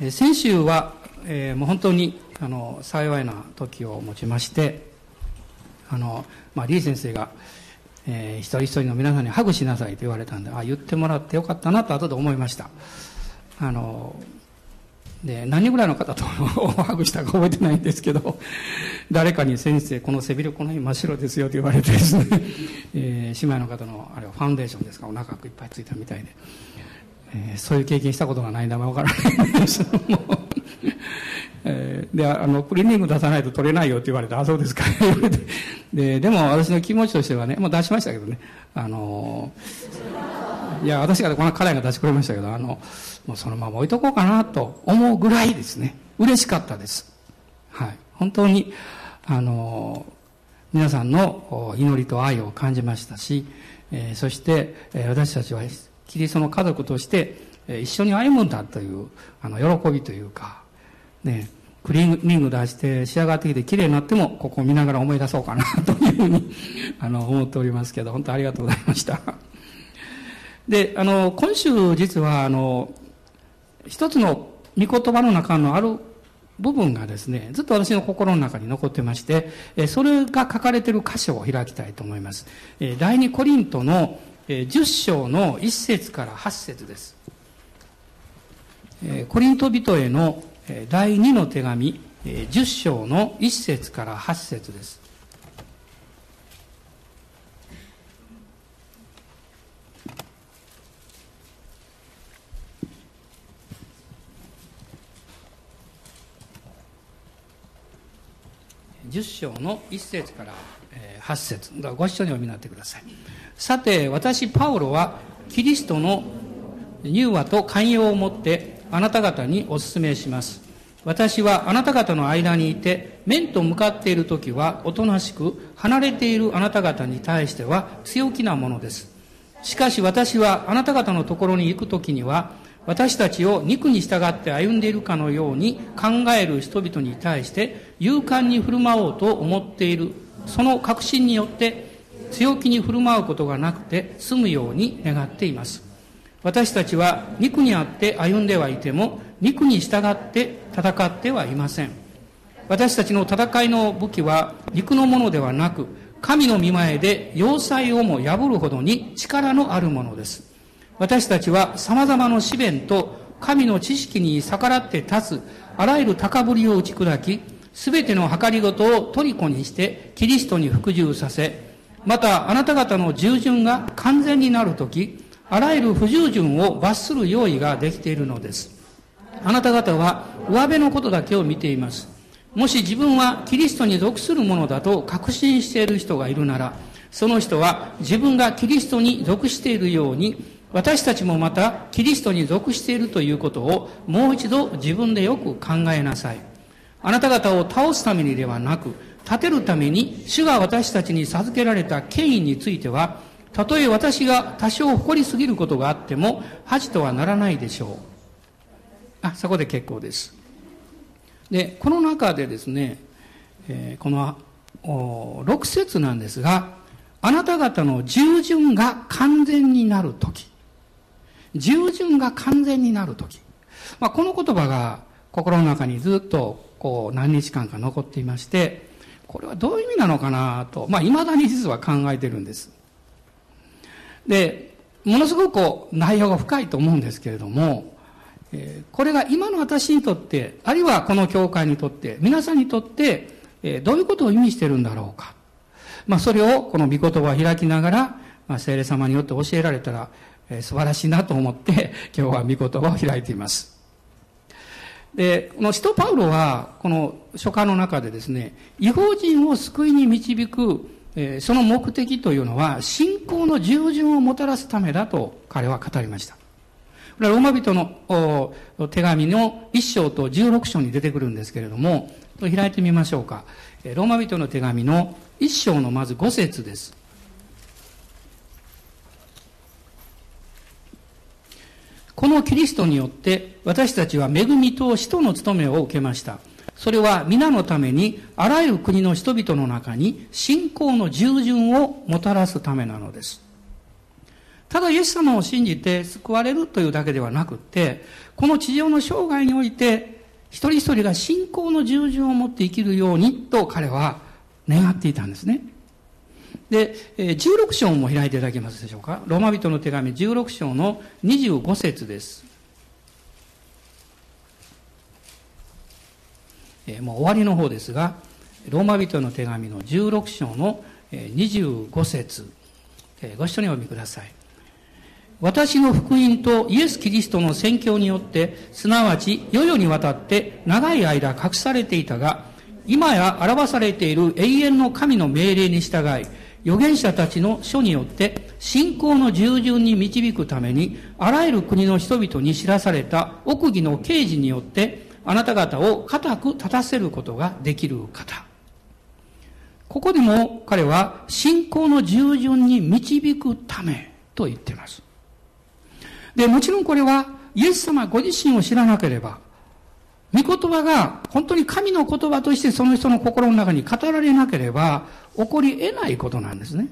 え先週は、えー、もう本当にあの幸いな時を持ちましてあの、まあ、李先生が、えー、一人一人の皆さんにハグしなさいと言われたんであ言ってもらってよかったなと後で思いました。あので何人ぐらいの方と ハグしたか覚えてないんですけど誰かに先生この背びれこの辺真っ白ですよと言われてですね、えー、姉妹の方のあれはファンデーションですかお腹がいっぱいついたみたいで、えー、そういう経験したことがないんだわからないんですけどもえー、で、あの、クリーニング出さないと取れないよって言われて、あ、そうですか、で、でも私の気持ちとしてはね、もう出しましたけどね、あのー、いや、私がこの彼が出してくれましたけど、あの、もうそのまま置いとこうかなと思うぐらいですね、嬉しかったです。はい。本当に、あのー、皆さんの祈りと愛を感じましたし、えー、そして、えー、私たちはキリストの家族として、え、一緒に歩むんだという、あの、喜びというか、ね、クリーニング出して仕上がってきて綺麗になっても、ここを見ながら思い出そうかなというふうに、あの、思っておりますけど、本当ありがとうございました。で、あの、今週実は、あの、一つの御言葉の中のある部分がですね、ずっと私の心の中に残ってまして、それが書かれている箇所を開きたいと思います。第二コリントの10章の1節から8節です。コリント人への第2の手紙10章の1節から8節です。10章の1節から8節ご一緒にお読みになってください。さて、私、パウロは、キリストの柔和と寛容をもってあなた方にお勧めします。私はあなた方の間にいて、面と向かっている時はおとなしく、離れているあなた方に対しては強気なものです。しかし私はあなた方のところに行く時には、私たちを肉に従って歩んでいるかのように考える人々に対して勇敢に振る舞おうと思っている。その確信によって強気に振る舞うことがなくて済むように願っています。私たちは肉にあって歩んではいても肉に従って戦ってはいません私たちの戦いの武器は肉のものではなく神の御前で要塞をも破るほどに力のあるものです私たちは様々な試練と神の知識に逆らって立つあらゆる高ぶりを打ち砕きすべての計りごとを虜にしてキリストに服従させまたあなた方の従順が完全になるときあらゆる不従順を罰する用意ができているのです。あなた方は上辺のことだけを見ています。もし自分はキリストに属するものだと確信している人がいるなら、その人は自分がキリストに属しているように、私たちもまたキリストに属しているということをもう一度自分でよく考えなさい。あなた方を倒すためにではなく、立てるために主が私たちに授けられた権威については、たとえ私が多少誇りすぎることがあっても、恥とはならないでしょう。あ、そこで結構です。で、この中でですね、えー、この6節なんですが、あなた方の従順が完全になるとき。従順が完全になるとき。まあ、この言葉が心の中にずっとこう何日間か残っていまして、これはどういう意味なのかなとい、まあ、未だに実は考えてるんです。で、ものすごくこう、内容が深いと思うんですけれども、えー、これが今の私にとって、あるいはこの教会にとって、皆さんにとって、えー、どういうことを意味してるんだろうか。まあ、それをこの御言葉を開きながら、まあ、聖霊様によって教えられたら、えー、素晴らしいなと思って、今日は御言葉を開いています。で、この使徒パウロは、この書簡の中でですね、違法人を救いに導くその目的というのは信仰の従順をもたらすためだと彼は語りました。これはローマ人の手紙の1章と16章に出てくるんですけれども、開いてみましょうか。ローマ人の手紙の1章のまず5節です。このキリストによって私たちは恵みと使徒の務めを受けました。それは皆のためにあらゆる国の人々の中に信仰の従順をもたらすためなのです。ただイエス様を信じて救われるというだけではなくて、この地上の生涯において、一人一人が信仰の従順を持って生きるようにと彼は願っていたんですね。で、16章も開いていただけますでしょうか？ローマ人の手紙16章の25節です。もう終わりの方ですが、ローマ人の手紙の16章の25節ご一緒にお読みください。私の福音とイエス・キリストの宣教によって、すなわち世々にわたって長い間隠されていたが、今や表されている永遠の神の命令に従い、預言者たちの書によって信仰の従順に導くために、あらゆる国の人々に知らされた奥義の啓示によって、あなた方を固く立たせることができる方。ここでも彼は信仰の従順に導くためと言っています。で、もちろんこれはイエス様ご自身を知らなければ、御言葉が本当に神の言葉としてその人の心の中に語られなければ起こり得ないことなんですね。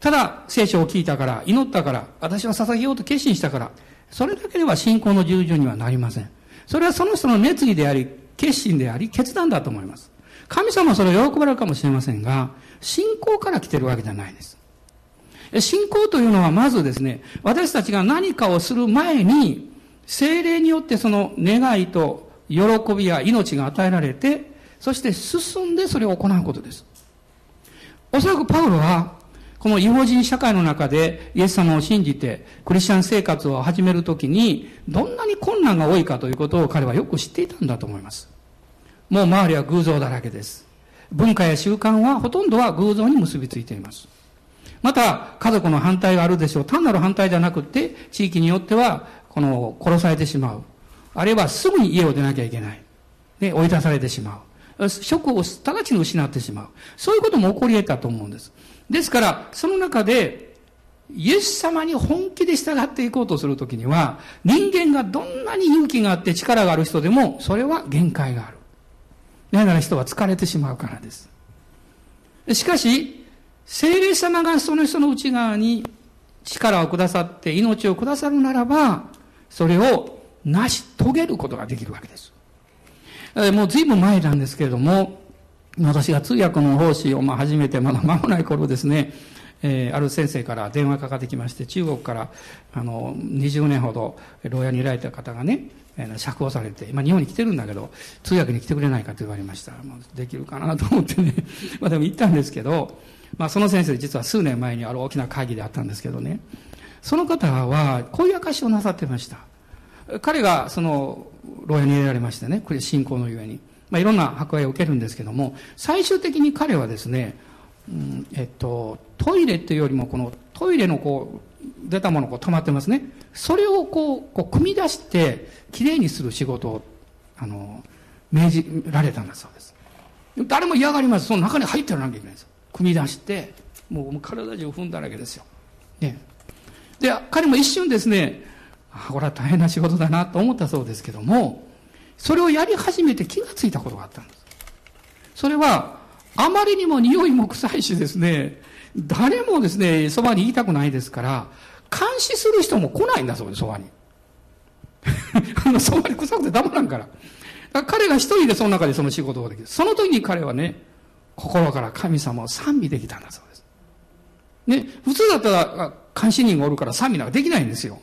ただ聖書を聞いたから、祈ったから、私は捧げようと決心したから、それだけでは信仰の従順にはなりません。それはその人の熱意であり、決心であり、決断だと思います。神様はそれを喜ばれるかもしれませんが、信仰から来てるわけじゃないです。信仰というのはまずですね、私たちが何かをする前に、精霊によってその願いと喜びや命が与えられて、そして進んでそれを行うことです。おそらくパウロは、この違法人社会の中でイエス様を信じてクリスチャン生活を始めるときに、どんなに困難が多いかということを彼はよく知っていたんだと思います。もう周りは偶像だらけです。文化や習慣はほとんどは偶像に結びついています。また、家族の反対があるでしょう。単なる反対じゃなくて、地域によっては、この、殺されてしまう。あるいはすぐに家を出なきゃいけない。で、追い出されてしまう。職を直ちに失ってしまう。そういうことも起こり得たと思うんです。ですから、その中で、イエス様に本気で従っていこうとするときには、人間がどんなに勇気があって力がある人でも、それは限界がある。なぜなら人は疲れてしまうからです。しかし、聖霊様がその人の内側に力をくださって命をくださるならば、それを成し遂げることができるわけです。もう随分前なんですけれども、私が通訳の奉仕をまあ始めてまだ間もない頃ですね、えー、ある先生から電話かかってきまして、中国からあの20年ほど牢屋にいられた方がね、釈放されて、今日本に来てるんだけど、通訳に来てくれないかと言われました。もうできるかなと思ってね、まあでも行ったんですけど、まあその先生実は数年前にある大きな会議であったんですけどね、その方はこういう証をなさってました。彼がその牢屋に入れられましてね、これ信仰のゆえに。まあいろんな迫害を受けるんですけども、最終的に彼はですね、うん、えっと、トイレっていうよりもこのトイレのこう、出たものこう止まってますね。それをこう、こう組み出して、きれいにする仕事を、あの、命じられたんだそうです。誰も嫌がります。その中に入ってやらなきゃいけないんです。組み出して、もう体中踏んだらけですよ。ね。で、彼も一瞬ですね、あ、これは大変な仕事だなと思ったそうですけども、それをやり始めて気がついたことがあったんです。それは、あまりにも匂いも臭いしですね、誰もですね、そばに言いたくないですから、監視する人も来ないんだそうです、そばに。そばに臭くてダメなんから。から彼が一人でその中でその仕事ができる。その時に彼はね、心から神様を賛美できたんだそうです。ね、普通だったら監視人がおるから賛美なんかできないんですよ。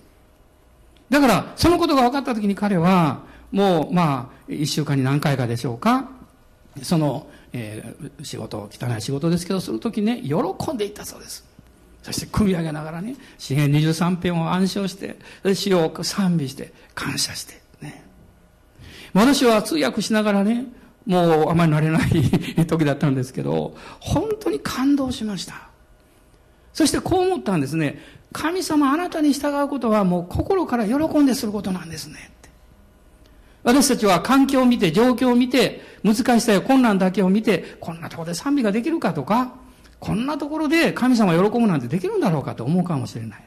だから、そのことが分かった時に彼は、もう、まあ、一週間に何回かでしょうか、その、えー、仕事、汚い仕事ですけど、するときね、喜んでいたそうです。そして組み上げながらね、詩篇23編を暗唱して、詩を賛美して、感謝して、ね。私は通訳しながらね、もうあまり慣れない 時だったんですけど、本当に感動しました。そしてこう思ったんですね。神様あなたに従うことはもう心から喜んですることなんですね。私たちは環境を見て、状況を見て、難しさや困難だけを見て、こんなところで賛美ができるかとか、こんなところで神様喜ぶなんてできるんだろうかと思うかもしれない。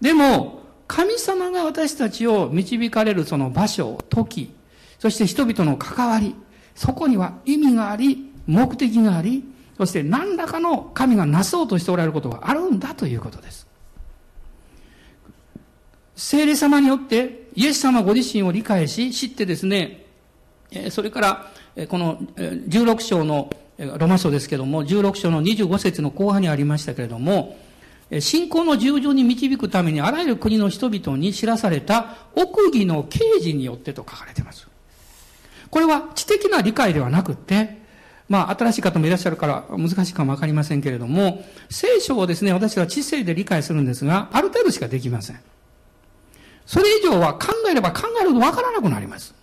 でも、神様が私たちを導かれるその場所、時、そして人々の関わり、そこには意味があり、目的があり、そして何らかの神がなそうとしておられることがあるんだということです。聖霊様によってイエス様ご自身を理解し、知ってですね、それから、この16章の、ロマ書ですけども、16章の25節の後半にありましたけれども、信仰の従順に導くためにあらゆる国の人々に知らされた奥義の啓示によってと書かれています。これは知的な理解ではなくて、まあ、新しい方もいらっしゃるから難しいかもわかりませんけれども、聖書をですね、私は知性で理解するんですが、ある程度しかできません。それ以上は考えれば考えるほどわからなくなります。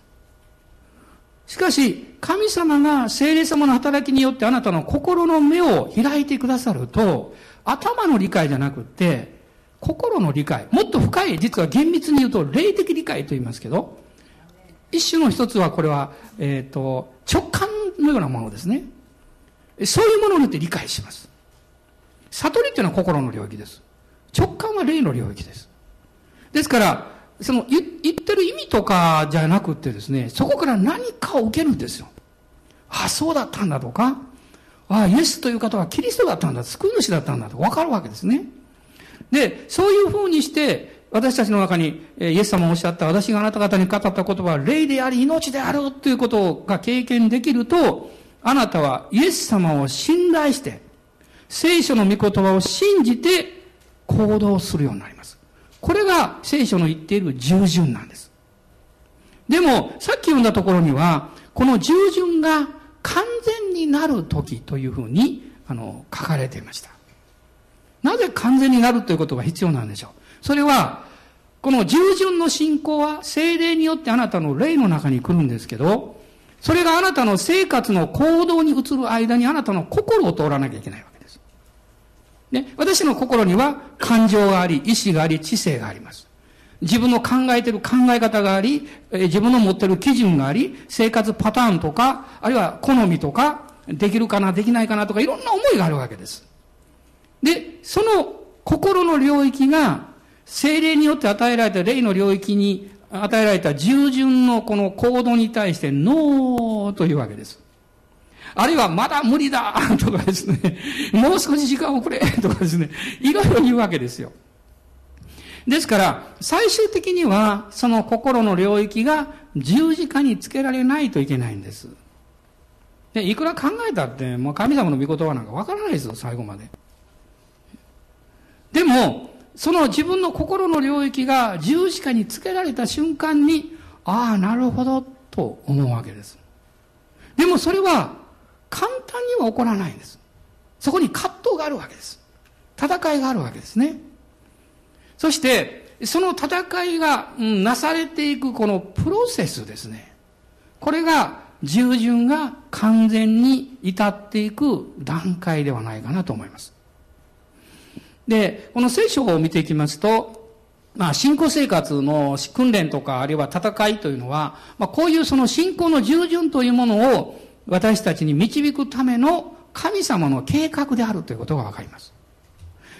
しかし、神様が聖霊様の働きによってあなたの心の目を開いてくださると、頭の理解じゃなくて、心の理解、もっと深い、実は厳密に言うと霊的理解と言いますけど、一種の一つはこれは、えっ、ー、と、直感のようなものですね。そういうものによって理解します。悟りっていうのは心の領域です。直感は霊の領域です。ですから、その言ってる意味とかじゃなくてですね、そこから何かを受けるんですよ。あ、そうだったんだとか、ああ、イエスという方はキリストだったんだ、救い主だったんだとわかるわけですね。で、そういうふうにして、私たちの中に、イエス様おっしゃった、私があなた方に語った言葉は、霊であり命であるということが経験できると、あなたはイエス様を信頼して、聖書の御言葉を信じて行動するようになります。これが聖書の言っている従順なんです。でも、さっき読んだところには、この従順が完全になる時というふうに、あの、書かれていました。なぜ完全になるということが必要なんでしょう？それは、この従順の信仰は精霊によってあなたの霊の中に来るんですけど、それがあなたの生活の行動に移る間にあなたの心を通らなきゃいけないわけです。ね、私の心には感情があり、意志があり、知性があります。自分の考えてる考え方があり、自分の持ってる基準があり、生活パターンとか、あるいは好みとか、できるかな、できないかなとか、いろんな思いがあるわけです。で、その心の領域が精霊によって与えられた霊の領域に与えられた従順のこの行動に対してノーというわけです。あるいはまだ無理だ とかですね、もう少し時間をくれ とかですね、いろいろ言うわけですよ。ですから、最終的にはその心の領域が十字架につけられないといけないんです。で、いくら考えたって、もう神様の御言葉なんかわからないですよ、最後まで。でも、その自分の心の領域が十字架につけられた瞬間に、ああ、なるほど、と思うわけです。でもそれは簡単には起こらないんです。そこに葛藤があるわけです。戦いがあるわけですね。そして、その戦いが、なされていくこのプロセスですね。これが従順が完全に至っていく段階ではないかなと思います。で、この聖書を見ていきますと、まあ、信仰生活の訓練とか、あるいは戦いというのは、まあ、こういうその信仰の従順というものを私たちに導くための神様の計画であるということがわかります。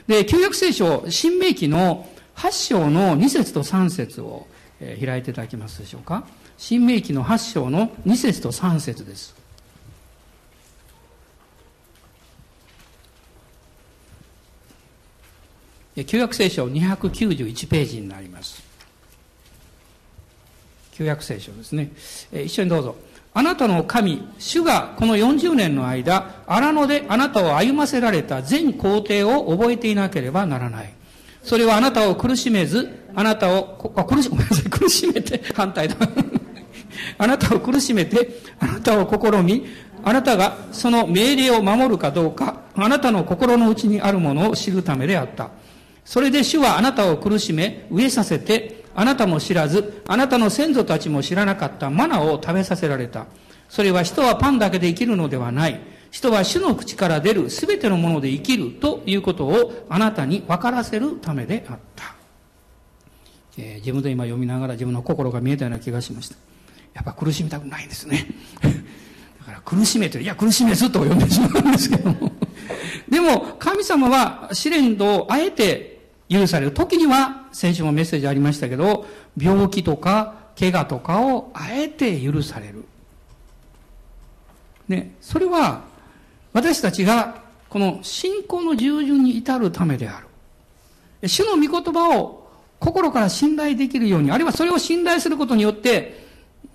で、旧約聖書、新明記の8章の2節と3節を開いていただけますでしょうか。新明記の8章の2節と3節です。旧約聖書291ページになります。旧約聖書ですね。一緒にどうぞ。あなたの神、主がこの40年の間、荒野であなたを歩ませられた全工程を覚えていなければならない。それはあなたを苦しめず、あなたを、あ苦し、ごめんなさい、苦しめて、反対だ。あなたを苦しめて、あなたを試み、あなたがその命令を守るかどうか、あなたの心の内にあるものを知るためであった。それで主はあなたを苦しめ、飢えさせて、あなたも知らず、あなたの先祖たちも知らなかったマナを食べさせられた。それは人はパンだけで生きるのではない。人は主の口から出るすべてのもので生きるということをあなたに分からせるためであった。えー、自分で今読みながら自分の心が見えたような気がしました。やっぱ苦しみたくないんですね。だから苦しめて、いや苦しめずと読んでしまうんですけども。でも神様は試練をあえて許される。時には、先週もメッセージありましたけど、病気とか、怪我とかをあえて許される。ね、それは、私たちが、この信仰の従順に至るためである。主の御言葉を心から信頼できるように、あるいはそれを信頼することによって、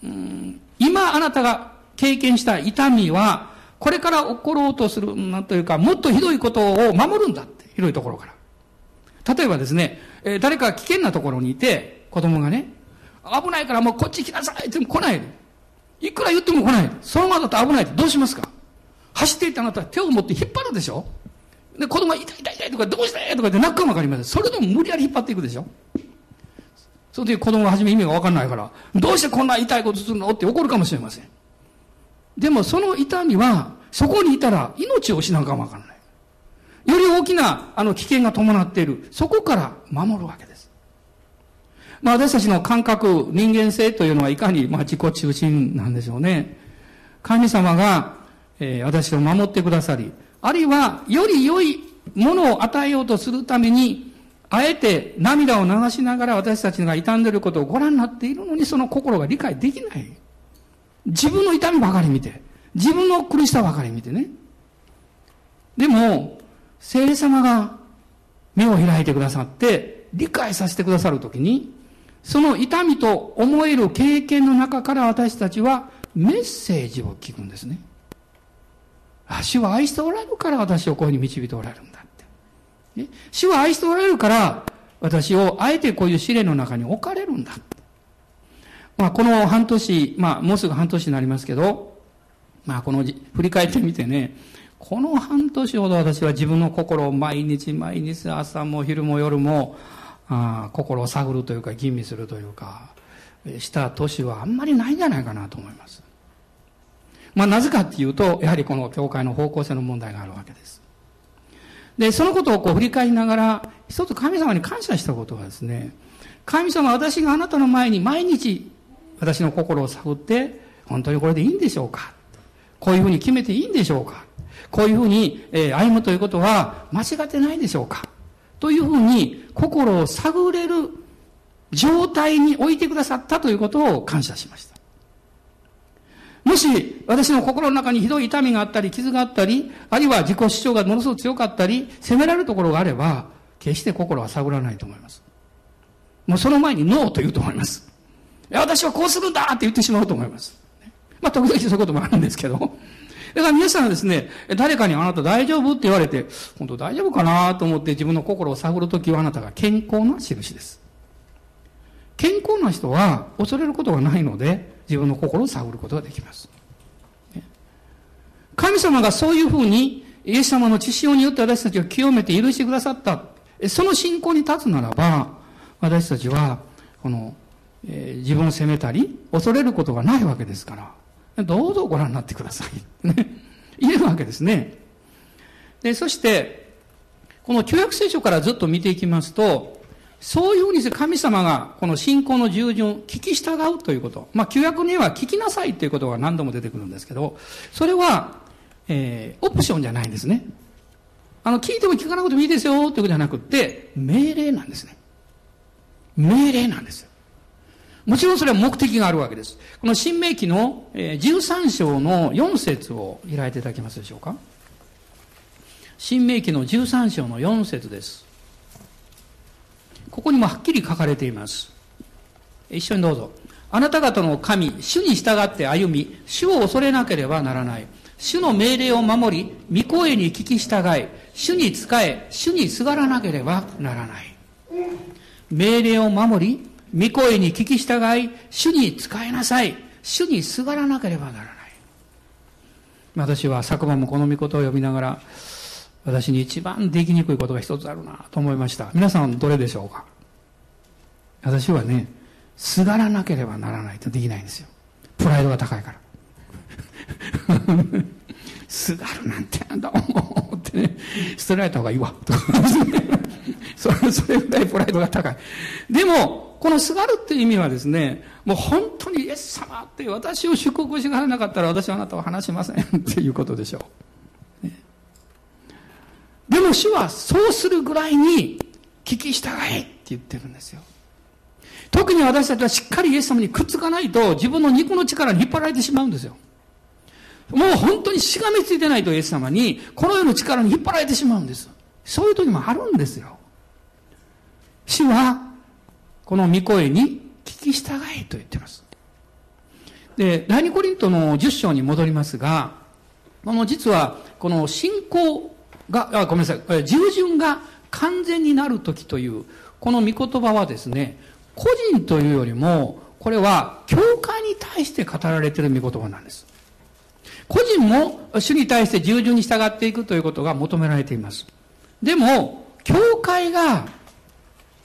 うん、今あなたが経験した痛みは、これから起ころうとする、なんというか、もっとひどいことを守るんだって、ひどいところから。例えばですね、えー、誰か危険なところにいて、子供がね、危ないからもうこっち来なさいって言っても来ない。いくら言っても来ない。そのままだと危ないってどうしますか？走っていったあなたは手を持って引っ張るでしょ？で、子供が痛い痛い痛いとか、どうしたとかって泣くかもわかりません。それでも無理やり引っ張っていくでしょ？その時子供が初め意味がわかんないから、どうしてこんな痛いことするの？って怒るかもしれません。でもその痛みは、そこにいたら命を失うかもわかんない。より大きな、あの、危険が伴っている。そこから守るわけです。まあ私たちの感覚、人間性というのはいかに、まあ自己中心なんでしょうね。神様が、えー、私を守ってくださり、あるいは、より良いものを与えようとするために、あえて涙を流しながら私たちが傷んでいることをご覧になっているのに、その心が理解できない。自分の痛みばかり見て、自分の苦しさばかり見てね。でも、聖霊様が目を開いてくださって、理解させてくださるときに、その痛みと思える経験の中から私たちはメッセージを聞くんですね。主は愛しておられるから私をこういうふうに導いておられるんだって。ね、主は愛しておられるから私をあえてこういう試練の中に置かれるんだって。まあ、この半年、まあ、もうすぐ半年になりますけど、まあ、この振り返ってみてね、この半年ほど私は自分の心を毎日毎日朝も昼も夜も、あ心を探るというか吟味するというか、した年はあんまりないんじゃないかなと思います。まあ、なぜかっていうと、やはりこの教会の方向性の問題があるわけです。で、そのことをこう振り返りながら、一つ神様に感謝したことはですね、神様私があなたの前に毎日私の心を探って、本当にこれでいいんでしょうか？こういうふうに決めていいんでしょうか？こういうふうに、え歩むということは間違ってないでしょうか？というふうに心を探れる状態に置いてくださったということを感謝しました。もし私の心の中にひどい痛みがあったり、傷があったり、あるいは自己主張がものすごく強かったり、責められるところがあれば、決して心は探らないと思います。もうその前にノーと言うと思います。私はこうするんだって言ってしまうと思います。まあ、時々そういうこともあるんですけど。だから皆さんはですね、誰かにあなた大丈夫って言われて、本当大丈夫かなと思って自分の心を探るときはあなたが健康な印です。健康な人は恐れることがないので、自分の心を探ることができます。神様がそういうふうに、イエス様の知識によって私たちを清めて許してくださった。その信仰に立つならば、私たちは、このえー、自分を責めたり、恐れることがないわけですから、どうぞご覧になってください。ね。言えるわけですね。で、そして、この旧約聖書からずっと見ていきますと、そういうふうにして神様がこの信仰の従順、聞き従うということ。まあ、旧約には聞きなさいということが何度も出てくるんですけど、それは、えー、オプションじゃないんですね。あの、聞いても聞かなくてもいいですよということじゃなくて、命令なんですね。命令なんです。もちろんそれは目的があるわけです。この新明記の13章の4節を開いていただけますでしょうか。新明記の13章の4節です。ここにもはっきり書かれています。一緒にどうぞ。あなた方の神、主に従って歩み、主を恐れなければならない。主の命令を守り、御声に聞き従い、主に仕え、主にすがらなければならない。命令を守り、御声に聞き従い、主に仕えなさい。主にすがらなければならない。私は昨晩もこの御事を読みながら、私に一番できにくいことが一つあるなと思いました。皆さんどれでしょうか？私はね、すがらなければならないとできないんですよ。プライドが高いから。すがるなんてなんだ思ってね、捨てられた方がいいわ。とかそれ、それぐらいプライドが高い。でも、このすがるっていう意味はですね、もう本当にイエス様って私を祝福してくれなかったら私はあなたは話しませんっていうことでしょう。ね、でも主はそうするぐらいに聞き従えって言ってるんですよ。特に私たちはしっかりイエス様にくっつかないと自分の肉の力に引っ張られてしまうんですよ。もう本当にしがみついてないとイエス様にこの世の力に引っ張られてしまうんです。そういう時もあるんですよ。主はこの御声に聞き従えと言っています。で、第二コリントの10章に戻りますが、この実は、この信仰が、あ、ごめんなさい、従順が完全になる時という、この御言葉はですね、個人というよりも、これは教会に対して語られている御言葉なんです。個人も主に対して従順に従っていくということが求められています。でも、教会が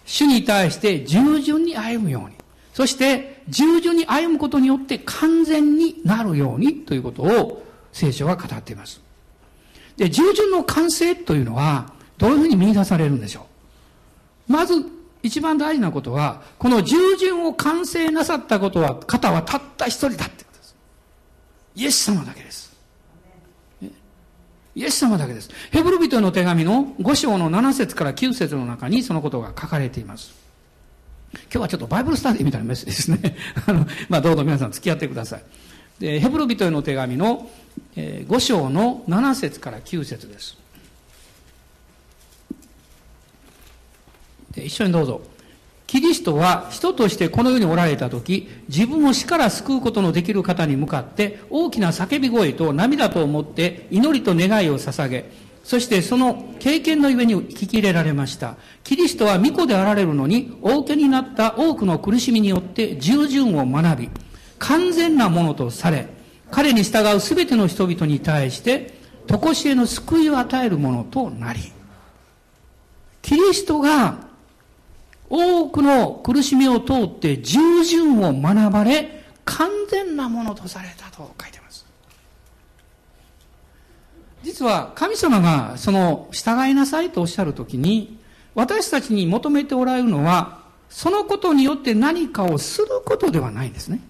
主に対して従順に歩むように、そして従順に歩むことによって完全になるようにということを聖書は語っています。で、従順の完成というのはどういうふうに見出されるんでしょう？まず一番大事なことは、この従順を完成なさったことは、方はたった一人だってことです。イエス様だけです。イエス様だけです。ヘブル人の手紙の5章の7節から9節の中にそのことが書かれています。今日はちょっとバイブルスタディみたいなメッセージですね。あの、まあ、どうぞ皆さん付き合ってください。で、ヘブル人への手紙の5章の7節から9節です。で一緒にどうぞ。キリストは人としてこの世におられた時、自分を死から救うことのできる方に向かって大きな叫び声と涙と思って祈りと願いを捧げ、そしてその経験のゆえに聞き入れられました。キリストは巫女であられるのに、大受けになった多くの苦しみによって従順を学び、完全なものとされ、彼に従うすべての人々に対して、常しえの救いを与えるものとなり、キリストが多くの苦しみを通って従順を学ばれ、完全なものとされたと書いてます。実は神様がその従いなさいとおっしゃるときに、私たちに求めておられるのは、そのことによって何かをすることではないんですね。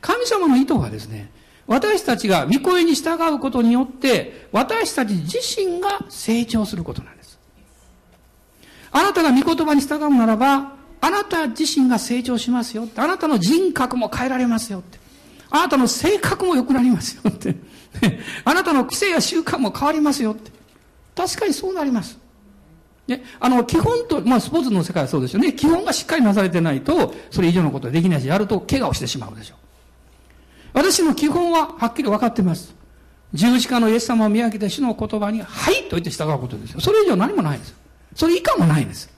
神様の意図はですね、私たちが御声に従うことによって、私たち自身が成長することなんです。あなたが御言葉に従うならば、あなた自身が成長しますよって。あなたの人格も変えられますよって。あなたの性格も良くなりますよって。あなたの癖や習慣も変わりますよって。確かにそうなります。ね、あの、基本と、まあ、スポーツの世界はそうですよね。基本がしっかりなされてないと、それ以上のことはできないし、やると怪我をしてしまうでしょう。私の基本ははっきり分かってます。十字架のイエス様を見上げて主の言葉に、はいと言って従うことですよ。それ以上何もないです。それ以下もないんです。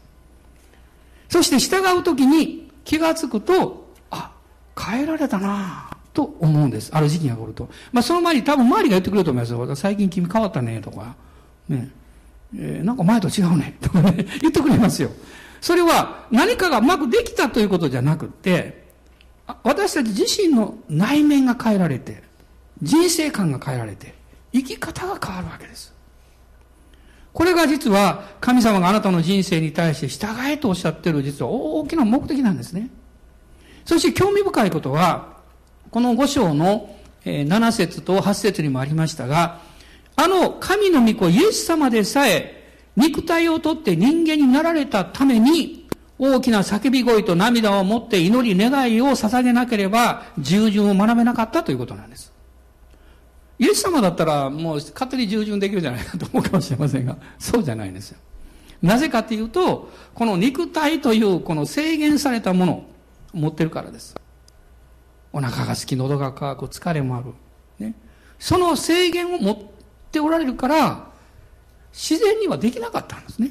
そして従うときに気がつくと、あ、変えられたなと思うんです。ある時期が来ると。まあその前に多分周りが言ってくれると思いますよ。最近君変わったねとか、ね、えー、なんか前と違うねとかね、言ってくれますよ。それは何かがうまくできたということじゃなくて、私たち自身の内面が変えられて、人生観が変えられて、生き方が変わるわけです。これが実は神様があなたの人生に対して従えとおっしゃってる実は大きな目的なんですね。そして興味深いことは、この5章の7節と8節にもありましたが、あの神の御子イエス様でさえ肉体をとって人間になられたために大きな叫び声と涙を持って祈り願いを捧げなければ従順を学べなかったということなんです。イエス様だったらもう勝手に従順できるじゃないかと思うかもしれませんが、そうじゃないんですよ。なぜかっていうと、この肉体というこの制限されたものを持ってるからです。お腹が好き、喉が渇く、疲れもある。ね。その制限を持っておられるから、自然にはできなかったんですね。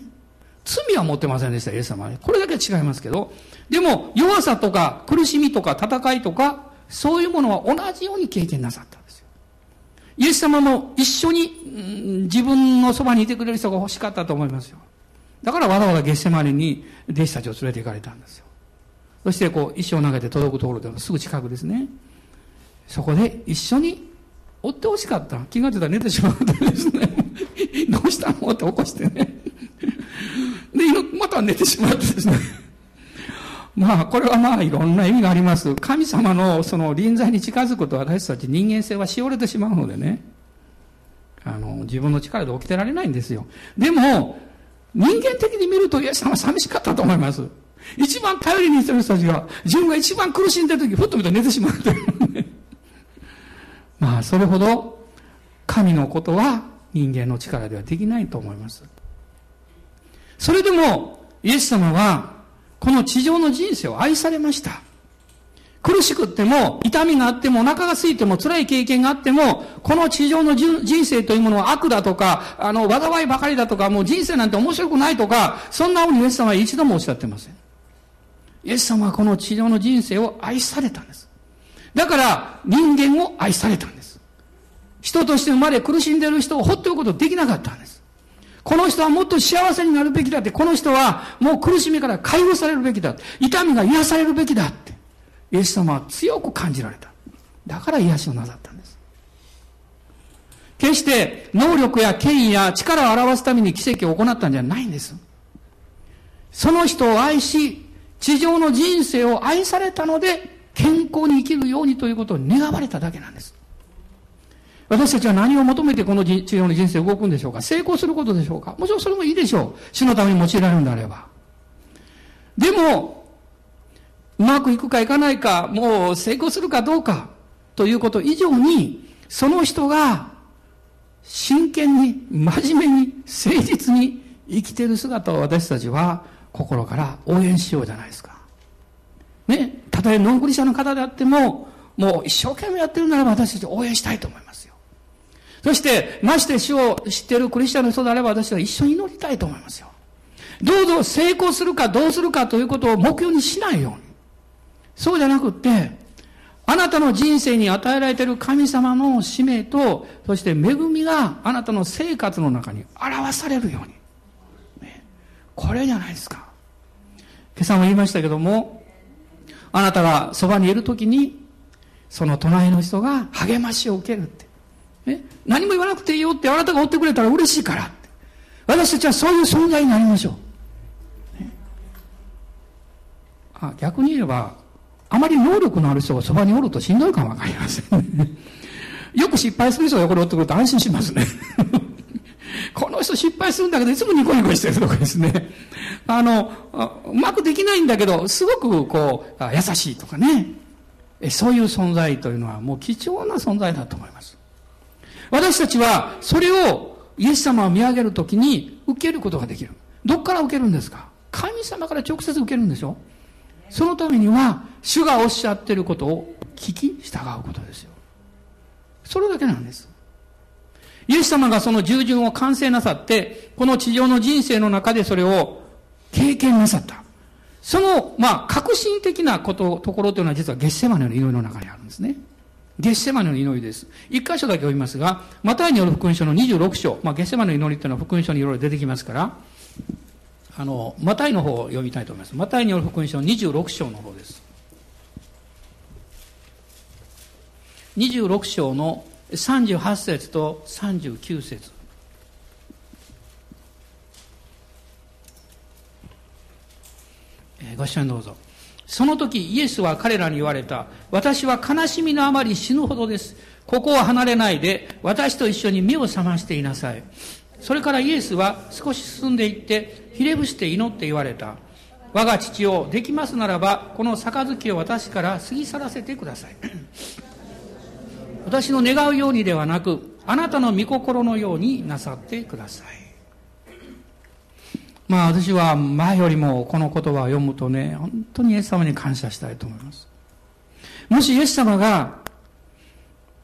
罪は持ってませんでした、イエス様は。これだけは違いますけど、でも弱さとか苦しみとか戦いとか、そういうものは同じように経験なさった。イエス様も一緒に、自分のそばにいてくれる人が欲しかったと思いますよ。だからわざわざゲッセマリに弟子たちを連れて行かれたんですよ。そしてこう、石を投げて届くところでもすぐ近くですね。そこで一緒に追ってほしかった。気がついたら寝てしまうとですね。どうしたの？って起こしてね。で、また寝てしまってですね。まあ、これはまあ、いろんな意味があります。神様のその臨在に近づくと私たち人間性はしおれてしまうのでね。あの、自分の力で起きてられないんですよ。でも、人間的に見るとイエス様は寂しかったと思います。一番頼りにしてる人たちが、自分が一番苦しんでる時、ふっと見て寝てしまうという、まあ、それほど、神のことは人間の力ではできないと思います。それでも、イエス様は、この地上の人生を愛されました。苦しくっても、痛みがあっても、お腹が空いても、辛い経験があっても、この地上の人生というものは悪だとか、あの、災いばかりだとか、もう人生なんて面白くないとか、そんなふうにイエス様は一度もおっしゃってません。イエス様はこの地上の人生を愛されたんです。だから、人間を愛されたんです。人として生まれ苦しんでいる人を放っておくことできなかったんです。この人はもっと幸せになるべきだって、この人はもう苦しみから解放されるべきだ。痛みが癒されるべきだって。イエス様は強く感じられた。だから癒しをなさったんです。決して能力や権威や力を表すために奇跡を行ったんじゃないんです。その人を愛し、地上の人生を愛されたので、健康に生きるようにということを願われただけなんです。私たちは何を求めてこの地上の人生を動くんでしょうか？成功することでしょうか？もちろんそれもいいでしょう。主のために用いられるんであれば。でも、うまくいくかいかないか、もう成功するかどうか、ということ以上に、その人が、真剣に、真面目に、誠実に生きてる姿を私たちは心から応援しようじゃないですか。ね、たとえノンクリスチャの方であっても、もう一生懸命やってるならば私たち応援したいと思います。そして、まして主を知っているクリスチャンの人であれば私は一緒に祈りたいと思いますよ。どうぞ成功するかどうするかということを目標にしないように。そうじゃなくって、あなたの人生に与えられている神様の使命と、そして恵みがあなたの生活の中に表されるように。ね、これじゃないですか。今朝も言いましたけども、あなたがそばにいるときに、その隣の人が励ましを受けるって。ね、何も言わなくていいよってあなたが追ってくれたら嬉しいから。私たちはそういう存在になりましょう。ね、あ逆に言えば、あまり能力のある人がそばにおるとしんどいかもわかりません、ね。よく失敗する人が横におってくると安心しますね。この人失敗するんだけど、いつもニコニコしてるとかですね。あの、うまくできないんだけど、すごくこう、優しいとかね。そういう存在というのはもう貴重な存在だと思います。私たちはそれをイエス様を見上げるときに受けることができる。どっから受けるんですか？神様から直接受けるんでしょ？そのためには、主がおっしゃってることを聞き従うことですよ。それだけなんです。イエス様がその従順を完成なさって、この地上の人生の中でそれを経験なさった。その、まあ、革新的なこと、ところというのは実はゲッセマネの祈りの中にあるんですね。ゲッセマネの祈りです。一箇所だけ読みますが、マタイによる福音書の26章、まあ、ゲッセマネの祈りというのは福音書にいろいろ出てきますから、あの、マタイの方を読みたいと思います。マタイによる福音書の26章の方です。26章の38節と39節ご視聴どうぞ。その時イエスは彼らに言われた。私は悲しみのあまり死ぬほどです。ここを離れないで、私と一緒に目を覚ましていなさい。それからイエスは少し進んでいって、ひれ伏して祈って言われた。我が父をできますならば、この杯を私から過ぎ去らせてください。私の願うようにではなく、あなたの御心のようになさってください。まあ私は前よりもこの言葉を読むとね、本当にイエス様に感謝したいと思います。もしイエス様が、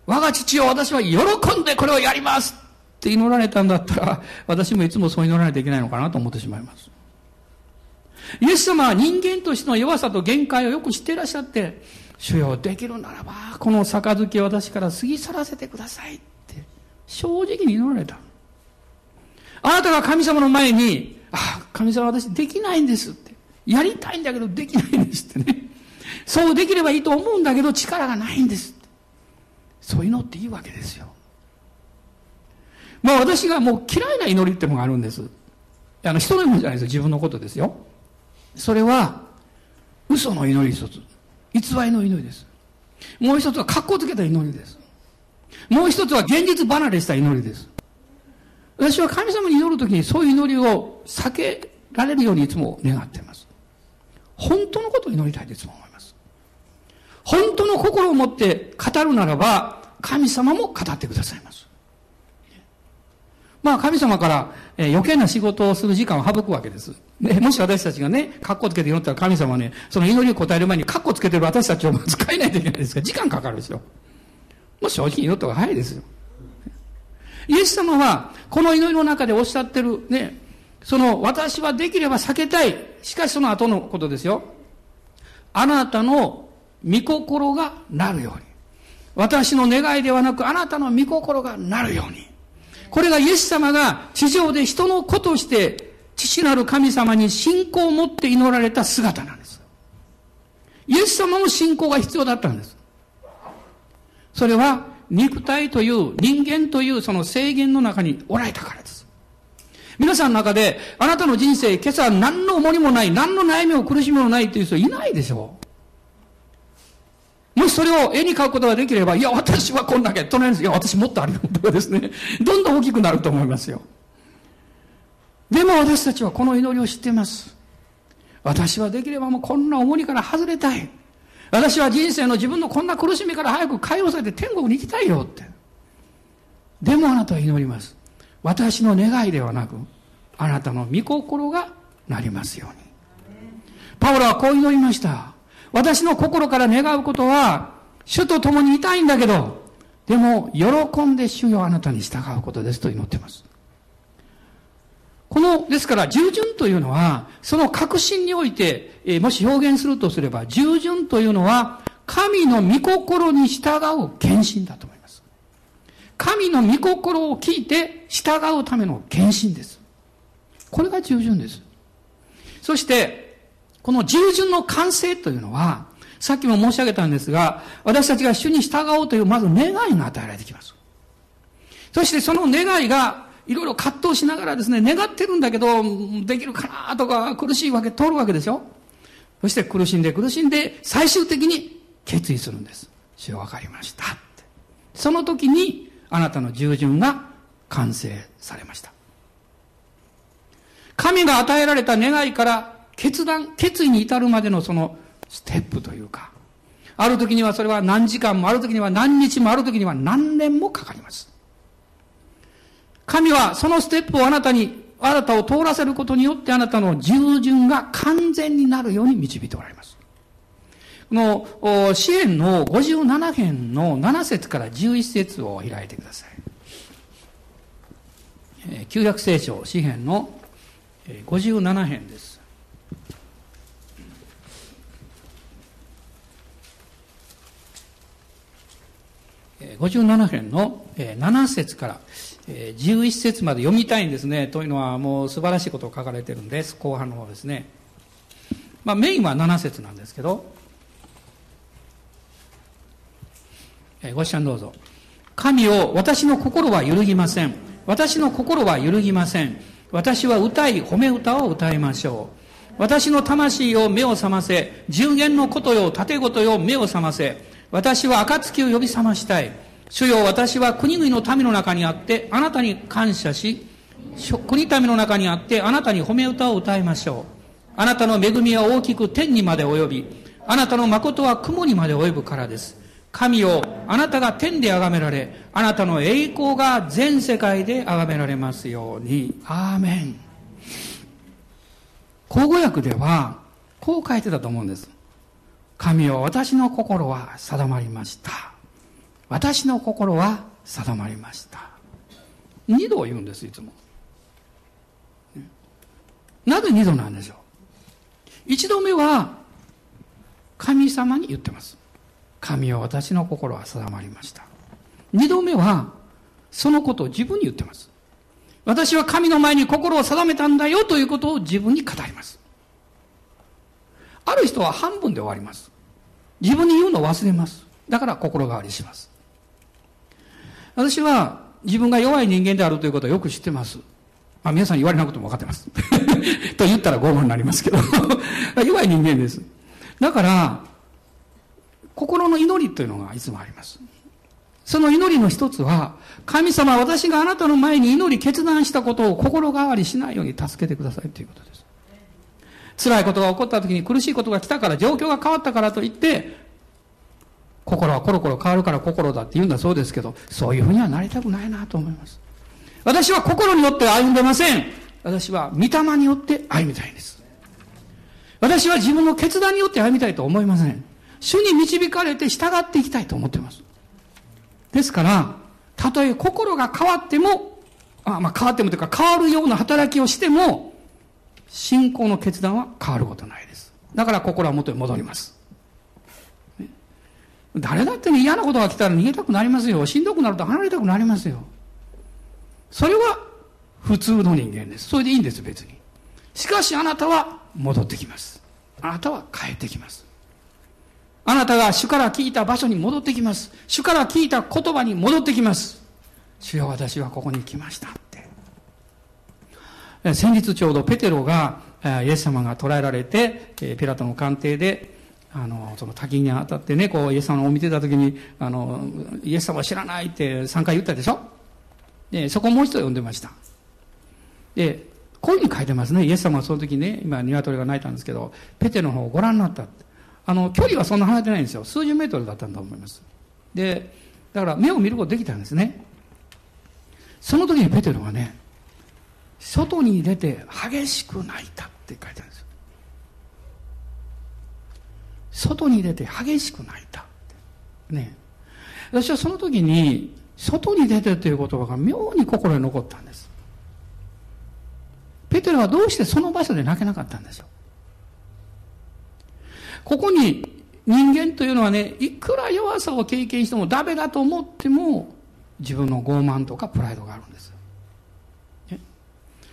我が父を私は喜んでこれをやりますって祈られたんだったら、私もいつもそう祈らないといけないのかなと思ってしまいます。イエス様は人間としての弱さと限界をよく知っていらっしゃって、主よできるならば、この杯を私から過ぎ去らせてくださいって、正直に祈られた。あなたが神様の前に、あ、神様私できないんですって。やりたいんだけどできないんですってね。そうできればいいと思うんだけど力がないんですって。そういうのっていいわけですよ。まあ私がもう嫌いな祈りってのがあるんです。あの人のものじゃないですよ。自分のことですよ。それは、嘘の祈り一つ。偽りの祈りです。もう一つは格好つけた祈りです。もう一つは現実離れした祈りです。私は神様に祈るときにそういう祈りを避けられるようにいつも願っています。本当のことを祈りたいといつも思います。本当の心を持って語るならば、神様も語ってくださいます。まあ神様から、え、余計な仕事をする時間を省くわけです。ね、もし私たちがね、カッコつけて祈ったら神様はね、その祈りを答える前にカッコつけてる私たちをまず変えないといけないですから、時間かかるですよ。もう正直祈った方が早いですよ。イエス様は、この祈りの中でおっしゃってるね、その私はできれば避けたい。しかしその後のことですよ。あなたの御心がなるように。私の願いではなくあなたの御心がなるように。これがイエス様が地上で人の子として父なる神様に信仰を持って祈られた姿なんです。イエス様も信仰が必要だったんです。それは肉体という人間というその制限の中におられたからです。皆さんの中で、あなたの人生、今朝何の重りもない、何の悩みも苦しみもないという人いないでしょう。もしそれを絵に描くことができれば、いや、私はこんだけ、隣です。いや、私もっとあるよ、とかですね。どんどん大きくなると思いますよ。でも私たちはこの祈りを知っています。私はできればもうこんな重りから外れたい。私は人生の自分のこんな苦しみから早く解放されて天国に行きたいよって。でもあなたは祈ります。私の願いではなく、あなたの御心がなりますように。パウロはこう祈りました。私の心から願うことは、主と共にいたいんだけど、でも、喜んで主よあなたに従うことですと祈ってます。この、ですから、従順というのは、その確信において、えー、もし表現するとすれば、従順というのは、神の御心に従う献身だと思います。神の御心を聞いて従うための献身です。これが従順です。そして、この従順の完成というのは、さっきも申し上げたんですが、私たちが主に従おうという、まず願いが与えられてきます。そしてその願いがいろいろ葛藤しながらですね、願ってるんだけど、できるかなとか苦しいわけ、通るわけですよ。そして苦しんで苦しんで、最終的に決意するんです。主わかりました。その時に、あなたの従順が完成されました。神が与えられた願いから決断、決意に至るまでのそのステップというか、ある時にはそれは何時間も、ある時には何日も、ある時には何年もかかります。神はそのステップをあなたに、あなたを通らせることによってあなたの従順が完全になるように導いておられます。この、支援の57編の7節から11節を開いてください。旧約聖書、詩編の57編です。57編の7節から11節まで読みたいんですね。というのはもう素晴らしいことを書かれてるんです。後半の方ですね。まあメインは7節なんですけど、ご視聴どうぞ。神を私の心は揺るぎません。私の心は揺るぎません。私は歌い、褒め歌を歌いましょう。私の魂を目を覚ませ、十元のことよ、盾ごとよ、目を覚ませ。私は暁を呼び覚ましたい。主よ、私は国々の民の中にあって、あなたに感謝し、国民の中にあって、あなたに褒め歌を歌いましょう。あなたの恵みは大きく天にまで及び、あなたの誠は雲にまで及ぶからです。神よ、あなたが天で崇められ、あなたの栄光が全世界で崇められますように。アーメン。口語訳では、こう書いてたと思うんです。神よ私の心は定まりました私の心は定まりました。二度言うんですいつも。なぜ二度なんでしょう？一度目は神様に言ってます。神よ私の心は定まりました。二度目はそのことを自分に言ってます。私は神の前に心を定めたんだよということを自分に語ります。ある人は半分で終わります。自分に言うのを忘れます。だから心変わりします。私は自分が弱い人間であるということをよく知ってます。まあ皆さん言われなくても分かってます。と言ったら傲慢になりますけど 弱い人間です。だから、心の祈りというのがいつもあります。その祈りの一つは、神様私があなたの前に祈り決断したことを心変わりしないように助けてくださいということです。辛いことが起こった時に苦しいことが来たから、状況が変わったからといって、心はコロコロ変わるから心だって言うんだそうですけど、そういうふうにはなりたくないなと思います。私は心によって歩んでません。私は御霊によって歩みたいんです。私は自分の決断によって歩みたいと思いません。主に導かれて従っていきたいと思っています。ですから、たとえ心が変わっても、あまあ変わってもというか変わるような働きをしても、信仰の決断は変わることないです。だから心は元に戻ります。誰だってね、嫌なことが来たら逃げたくなりますよ。しんどくなると離れたくなりますよ。それは普通の人間です。それでいいんです、別に。しかしあなたは戻ってきます。あなたは帰ってきます。あなたが主から聞いた場所に戻ってきます。主から聞いた言葉に戻ってきます。主よ私はここに来ましたって。先日ちょうどペテロが、イエス様が捕らえられて、ピラトの官邸で、あの、その滝に当たってね、こう、イエス様を見てた時に、あの、イエス様は知らないって3回言ったでしょ？で、そこをもう一度読んでました。で、こういうふうに書いてますね。イエス様はその時ね、今、鶏が鳴いたんですけど、ペテの方をご覧になった。あの、距離はそんな離れてないんですよ。数十メートルだったんだと思います。で、だから目を見ることできたんですね。その時にペテロはね、外に出て激しく泣いたって書いてあるんですよ。外に出て激しく泣いた。ね。私はその時に、外に出てという言葉が妙に心に残ったんです。ペテロはどうしてその場所で泣けなかったんでしょう。ここに人間というのはね、いくら弱さを経験してもダメだと思っても、自分の傲慢とかプライドがあるんです。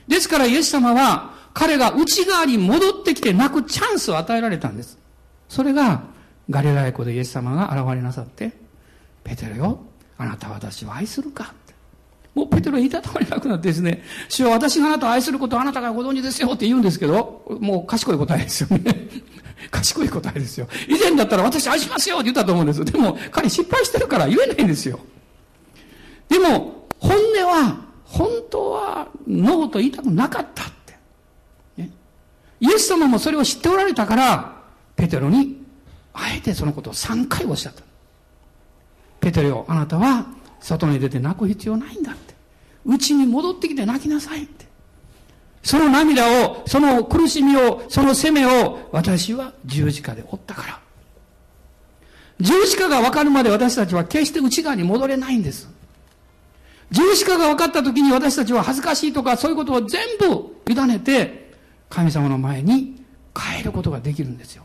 ですからイエス様は、彼が内側に戻ってきて泣くチャンスを与えられたんです。それが、ガリラヤ湖でイエス様が現れなさって、ペテロよ、あなたは私を愛するかもうペテロ言いたたまれなくなってですね、主は私があなたを愛することをあなたがご存知ですよって言うんですけど、もう賢い答えですよね。賢い答えですよ。以前だったら私愛しますよって言ったと思うんですよ。でも彼失敗してるから言えないんですよ。でも、本音は、本当はノーと言いたくなかったって。ね、イエス様もそれを知っておられたから、ペテロに、あえてそのことを3回おっしゃった。ペテロよ、あなたは外に出て泣く必要ないんだって。家に戻ってきて泣きなさいって。その涙を、その苦しみを、その責めを、私は十字架で負ったから。十字架が分かるまで私たちは決して内側に戻れないんです。十字架が分かった時に私たちは恥ずかしいとかそういうことを全部委ねて、神様の前に変えることができるんですよ。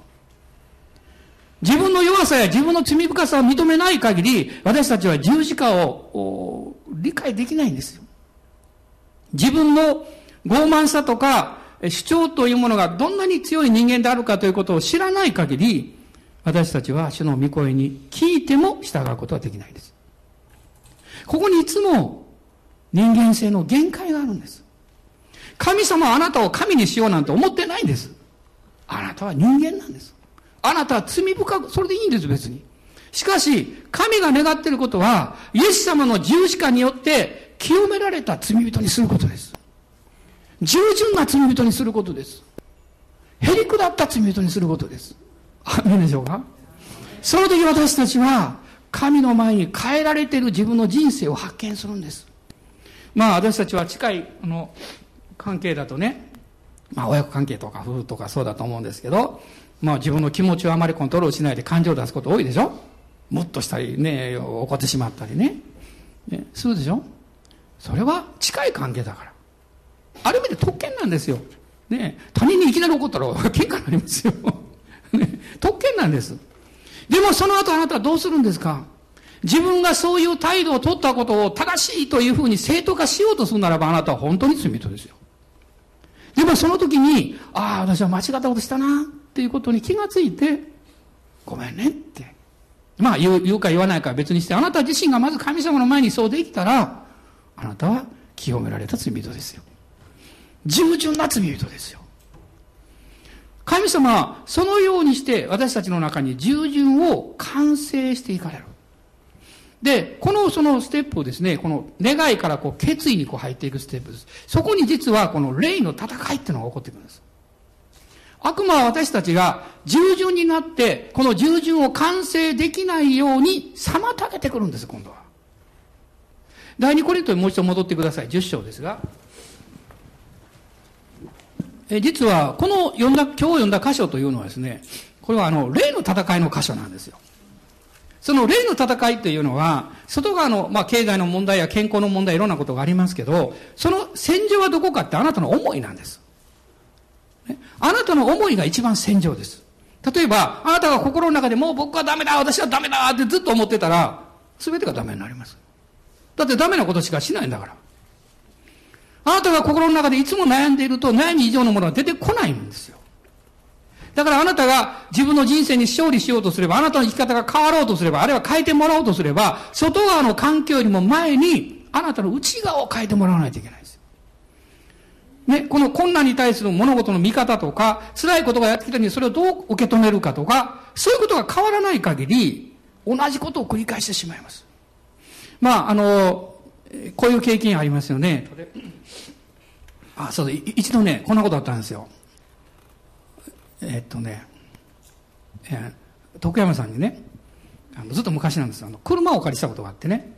自分の弱さや自分の罪深さを認めない限り、私たちは十字架を理解できないんですよ。自分の傲慢さとか主張というものがどんなに強い人間であるかということを知らない限り、私たちは主の御声に聞いても従うことはできないんです。ここにいつも人間性の限界があるんです。神様はあなたを神にしようなんて思ってないんです。あなたは人間なんです。あなたは罪深く、それでいいんです、別に。しかし、神が願っていることは、イエス様の十字架によって清められた罪人にすることです。従順な罪人にすることです。へりくだった罪人にすることです。あ、いいでしょうか？その時私たちは、神の前に変えられている自分の人生を発見するんです。まあ私たちは近い、あの、関係だとね、まあ親子関係とか夫婦とかそうだと思うんですけど、まあ自分の気持ちをあまりコントロールしないで感情を出すこと多いでしょ？もっとしたりね、怒ってしまったりね。ねするでしょ？それは近い関係だから。ある意味で特権なんですよ。ね他人にいきなり怒ったら 喧嘩になりますよ。ね、特権なんです。でもその後あなたはどうするんですか？自分がそういう態度を取ったことを正しいというふうに正当化しようとするならばあなたは本当に罪人ですよ。でもその時に、ああ、私は間違ったことしたな。っていうことに気がついて、ごめんねって。まあ言う言うか言わないかは別にして、あなた自身がまず神様の前にそうできたら、あなたは清められた罪人ですよ。従順な罪人ですよ。神様はそのようにして私たちの中に従順を完成していかれる。で、このそのステップをですね、この願いからこう決意にこう入っていくステップです。そこに実はこの霊の戦いっていうのが起こってくるんです。悪魔は私たちが従順になって、この従順を完成できないように妨げてくるんです、今度は。第二コリントにもう一度戻ってください。10章ですが。え実は、この読んだ、今日読んだ箇所というのはですね、これはあの、霊の戦いの箇所なんですよ。その霊の戦いというのは、外側の、まあ、経済の問題や健康の問題、いろんなことがありますけど、その戦場はどこかってあなたの思いなんです。あなたの思いが一番戦場です。例えば、あなたが心の中でもう僕はダメだ、私はダメだってずっと思ってたら、全てがダメになります。だってダメなことしかしないんだから。あなたが心の中でいつも悩んでいると悩み以上のものが出てこないんですよ。だからあなたが自分の人生に勝利しようとすれば、あなたの生き方が変わろうとすれば、あるいは変えてもらおうとすれば、外側の環境よりも前に、あなたの内側を変えてもらわないといけないです。ね、この困難に対する物事の見方とか、辛いことがやってきたのにそれをどう受け止めるかとか、そういうことが変わらない限り、同じことを繰り返してしまいます。まあ、あの、こういう経験ありますよね。あ、そうだ、一度ね、こんなことあったんですよ。えっとね、え、徳山さんにね、あのずっと昔なんですあの、車をお借りしたことがあってね。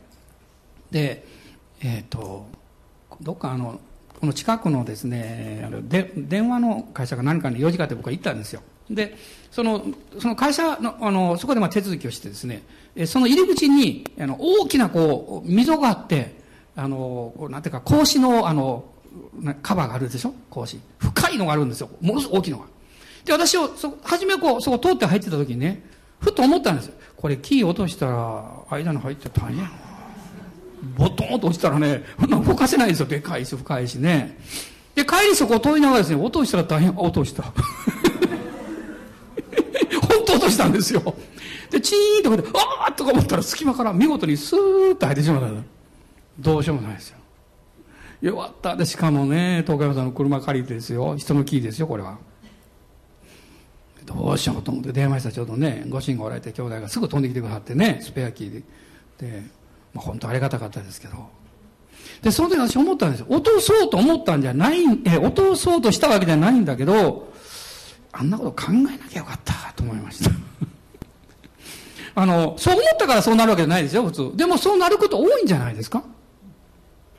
で、えっ、と、どっかあの、この近くのですね、あので電話の会社か何かに用事があって僕は行ったんですよ。で、その、その会社の、あの、そこでまあ手続きをしてですね、その入り口に、あの、大きなこう、溝があって、あの、なんていうか、格子の、あの、カバーがあるでしょ？格子。深いのがあるんですよ。ものすごく大きいのが。で、私を、そ、初めこう、そこ通って入ってた時にね、ふと思ったんですよ。これキー落としたら、間に入って大変やな。ボトンと落ちたらね、動かせないんですよ。でかいし、深いしね。で、帰りそこを通りながらですね、落としたら大変、落とした。本当落としたんですよ。で、チーンとかで、あーとか思ったら隙間から見事にスーッと入ってしまった。どうしようもないですよ。よかった。で、しかもね、東海山さんの車借りてですよ。人のキーですよ、これは。どうしようと思って電話したちょうどね、ご主人がおられて兄弟がすぐ飛んできてくださってね、スペアキーで。で、まあ、本当ありがたかったですけど。で、その時私思ったんですよ。落とそうと思ったんじゃない、え、落とそうとしたわけじゃないんだけど、あんなこと考えなきゃよかったと思いました。あの、そう思ったからそうなるわけじゃないですよ、普通。でもそうなること多いんじゃないですか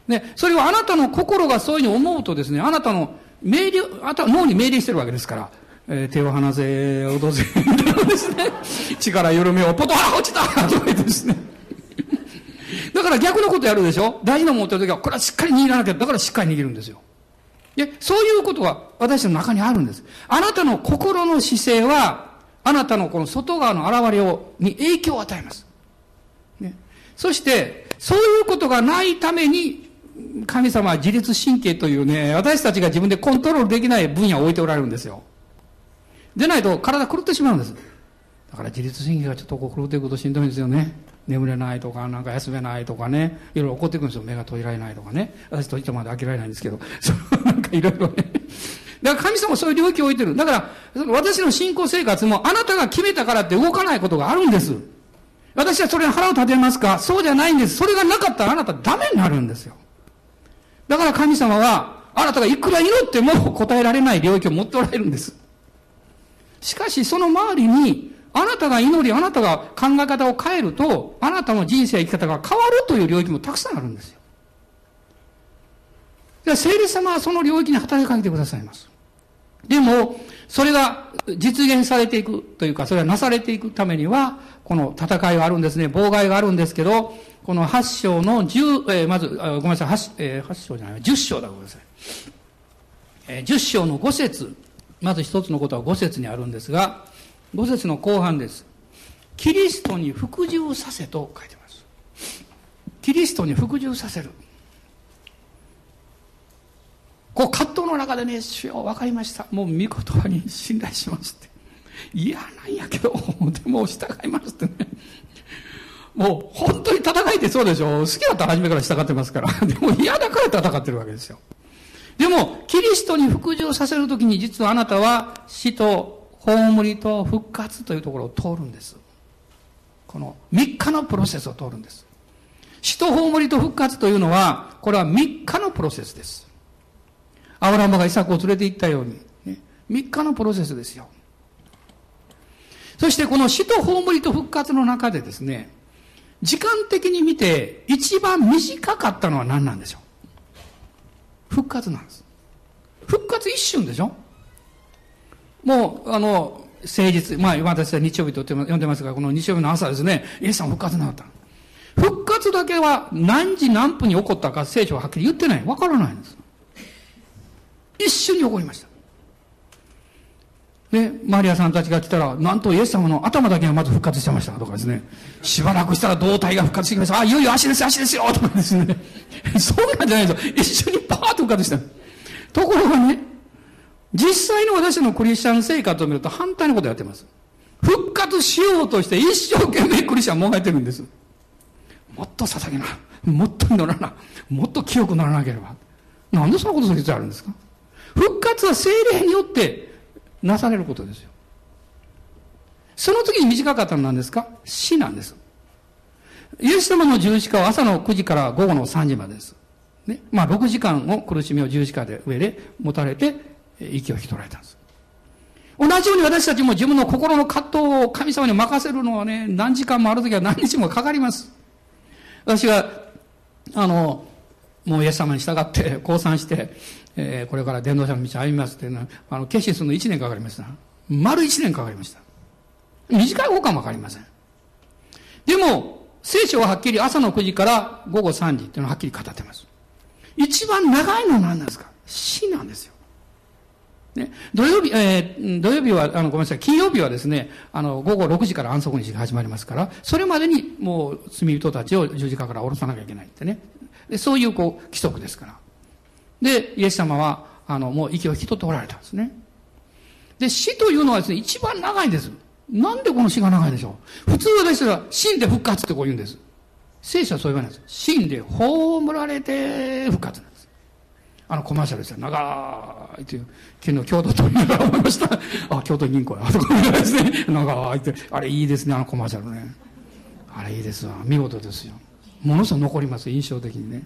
ね、それはあなたの心がそういうふうに思うとですね、あなたの命令、あなた脳に命令してるわけですから、えー、手を離せ、踊せ、ですね、力緩めを、ポトハ落ちたとか言ってですね。だから逆のことやるでしょ？大事なもの持ってるときは、これはしっかり握らなきゃ、だからしっかり握るんですよ。で、そういうことが私の中にあるんです。あなたの心の姿勢は、あなたのこの外側の現れを、に影響を与えます。ね。そして、そういうことがないために、神様は自律神経というね、私たちが自分でコントロールできない分野を置いておられるんですよ。でないと体狂ってしまうんです。だから自律神経がちょっとこう狂っていくとしんどいんですよね。眠れないとか、なんか休めないとかね、いろいろ起こってくるんですよ。目が閉じられないとかね。私といつまで開けられないんですけど、そのなんかいろいろね。だから神様そういう領域を置いてる。だから、私の信仰生活もあなたが決めたからって動かないことがあるんです。私はそれに腹を立てますか？そうじゃないんです。それがなかったらあなたダメになるんですよ。だから神様は、あなたがいくら祈っても答えられない領域を持っておられるんです。しかし、その周りに、あなたが祈り、あなたが考え方を変えると、あなたの人生や生き方が変わるという領域もたくさんあるんですよ。では、聖霊様はその領域に働きかけてくださいます。でも、それが実現されていくというか、それがなされていくためには、この戦いがあるんですね。妨害があるんですけど、この8章の10、えー、まず、ごめんなさい、8, えー、8章じゃない、10章だ、ごめんなさい。えー、10章の5節まず一つのことは5節にあるんですが、5節の後半です。キリストに服従させと書いてます。キリストに服従させる。こう葛藤の中でね、主よ、分かりました。もう御言葉に信頼しますって。嫌なんやけど、でも従いますってね。もう本当に戦いってそうでしょ。好きだったら初めから従ってますから。でも嫌だから戦ってるわけですよ。でも、キリストに服従させるときに実はあなたは死と葬りと復活というところを通るんです。この3日のプロセスを通るんです。死と葬りと復活というのは、これは3日のプロセスです。アブラマがイサクを連れて行ったように、ね、3日のプロセスですよ。そしてこの死と葬りと復活の中でですね、時間的に見て一番短かったのは何なんでしょう？復活なんです。復活一瞬でしょ？もう、あの、誠実、まあ、私は日曜日と呼んでますが、この日曜日の朝ですね、イエス様復活になった。復活だけは何時何分に起こったか聖書ははっきり言ってない。わからないんです。一瞬に起こりました。で、マリアさんたちが来たら、なんとイエス様の頭だけがまず復活してましたとかですね。しばらくしたら胴体が復活してきました。あ、いよいよ足です、足ですよとかですね。そうなんじゃないですよ。一緒にパーッと復活した。ところがね、実際の私のクリスチャン生活を見ると反対のことやってます。復活しようとして一生懸命クリスチャンもがいてるんです。もっと捧げな。もっと祈らな。もっと清くならなければ。なんでそんなことする必要あるんですか？復活は精霊によってなされることですよ。その時に短かったのは何ですか？死なんです。イエス様の十字架は朝の9時から午後の3時までです。ね。まあ6時間を苦しみを十字架で上で持たれて息を引き取られたんです。同じように私たちも自分の心の葛藤を神様に任せるのはね、何時間もある時は何日もかかります。私は、あの、もうイエス様に従って降参して、えー、これから伝道者の道を歩みますっていうのは、あの、決心するの1年かかりました。丸1年かかりました。短い方かもわかりません。でも、聖書ははっきり朝の9時から午後3時っていうのははっきり語ってます。一番長いのは何なんですか？死なんですよ。ね、土曜日、えー、土曜日は、あの、ごめんなさい、金曜日はですね、あの、午後6時から安息日が始まりますから、それまでにもう罪人たちを十字架から下ろさなきゃいけないってね。でそういう、こう、規則ですから。で、イエス様は、あの、もう息を引き取っておられたんですね。で、死というのはですね、一番長いんです。なんでこの死が長いんでしょう普通私は死んで復活ってこう言うんです。聖書はそう言わないです。死んで葬られて復活。あのコマーシャルですよ。長いという、昨日京都と見ながら思いました。あ、京都銀行や。とかですね。長いって。あれいいですね、あのコマーシャルね。あれいいですわ。見事ですよ。ものすごく残ります、印象的にね。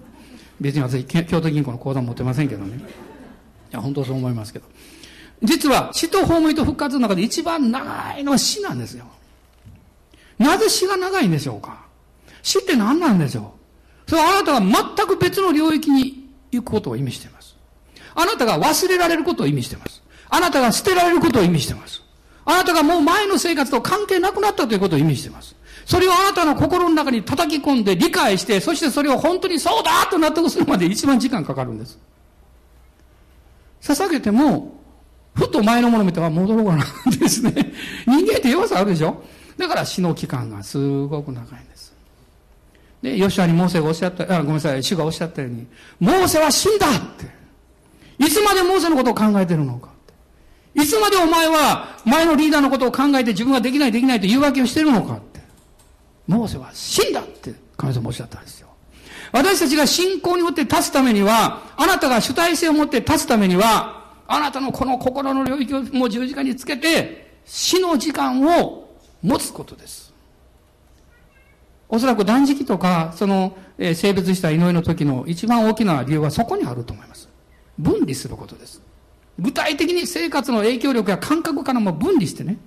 別に私、京都銀行の口座持ってませんけどね。いや、本当そう思いますけど。実は、死と葬りと復活の中で一番長いのは死なんですよ。なぜ死が長いんでしょうか死って何なんでしょうそれはあなたが全く別の領域に行くことを意味しています。あなたが忘れられることを意味しています。あなたが捨てられることを意味しています。あなたがもう前の生活と関係なくなったということを意味しています。それをあなたの心の中に叩き込んで理解して、そしてそれを本当にそうだと納得するまで一番時間かかるんです。捧げても、ふと前のもの見ては戻ろうかなですね。人間って弱さあるでしょだから死の期間がすごく長いんです。で、ヨシュアにモーセがおっしゃった、あ、ごめんなさい、主がおっしゃったように、モーセは死んだって。いつまでモーセのことを考えてるのかっていつまでお前は前のリーダーのことを考えて自分ができないできないと言い訳をしてるのかって。モーセは死んだって神様おっしゃったんですよ。私たちが信仰によって立つためには、あなたが主体性を持って立つためには、あなたのこの心の領域をもう十字架につけて、死の時間を持つことです。おそらく断食とか、その、えー、性別した祈りの時の一番大きな理由はそこにあると思います。分離することです。具体的に生活の影響力や感覚からも分離してね。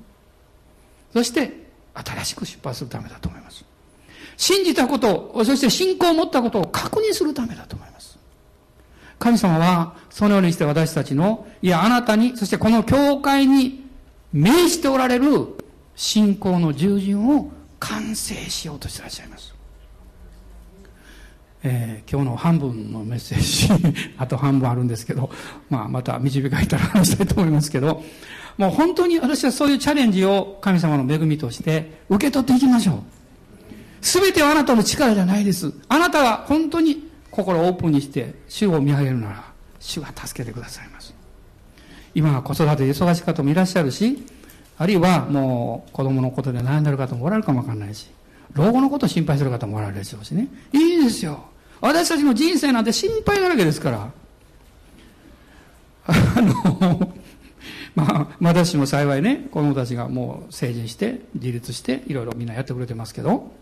そして、新しく出発するためだと思います。信じたこと、そして信仰を持ったことを確認するためだと思います。神様は、そのようにして私たちの、いや、あなたに、そしてこの教会に命じておられる信仰の従順を完成しようとしてらっしゃいます。えー、今日の半分のメッセージ あと半分あるんですけど、まあ、また導かれたら話したいと思いますけど、もう本当に私はそういうチャレンジを神様の恵みとして受け取っていきましょう。すべてはあなたの力じゃないです。あなたが本当に心をオープンにして主を見上げるなら、主が助けてくださいます。今は子育てで忙しい方もいらっしゃるし、あるいはもう子供のことで悩んでる方もおられるかもわかんないし、老後のことを心配する方もおられるでしょうしね。いいですよ。私たちの人生なんて心配だらけですから。あの、まあ、私も幸いね、子供たちがもう成人して、自立して、いろいろみんなやってくれてますけど、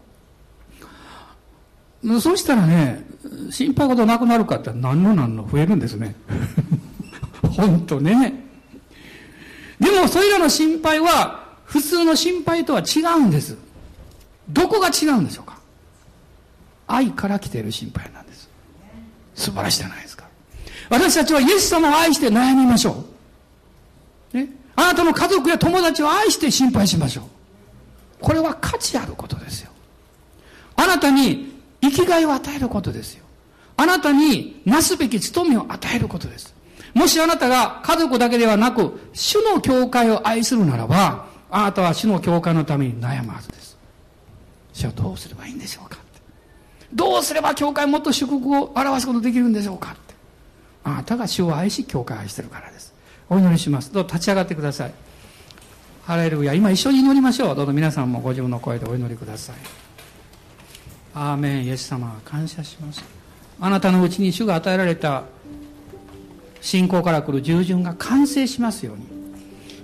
そうしたらね、心配事なくなるかって何の何の増えるんですね。本当ね。でも、それらの心配は、普通の心配とは違うんです。どこが違うんでしょうか？愛から来ている心配なんです。素晴らしいじゃないですか。私たちはイエス様を愛して悩みましょう。ね？あなたの家族や友達を愛して心配しましょう。これは価値あることですよ。あなたに生きがいを与えることですよ。あなたになすべき務めを与えることです。もしあなたが家族だけではなく、主の教会を愛するならば、あなたは主の教会のために悩むはずです。主はどうすればいいんでしょうかどうすれば教会もっと祝福を表すことできるんでしょうかって。あなたが主を愛し教会を愛してるからです。お祈りします。どう立ち上がってください。ハレルヤ。今一緒に祈りましょう。どうぞ皆さんもご自分の声でお祈りください。アーメン。イエス様感謝します。あなたのうちに主が与えられた信仰から来る従順が完成しますように。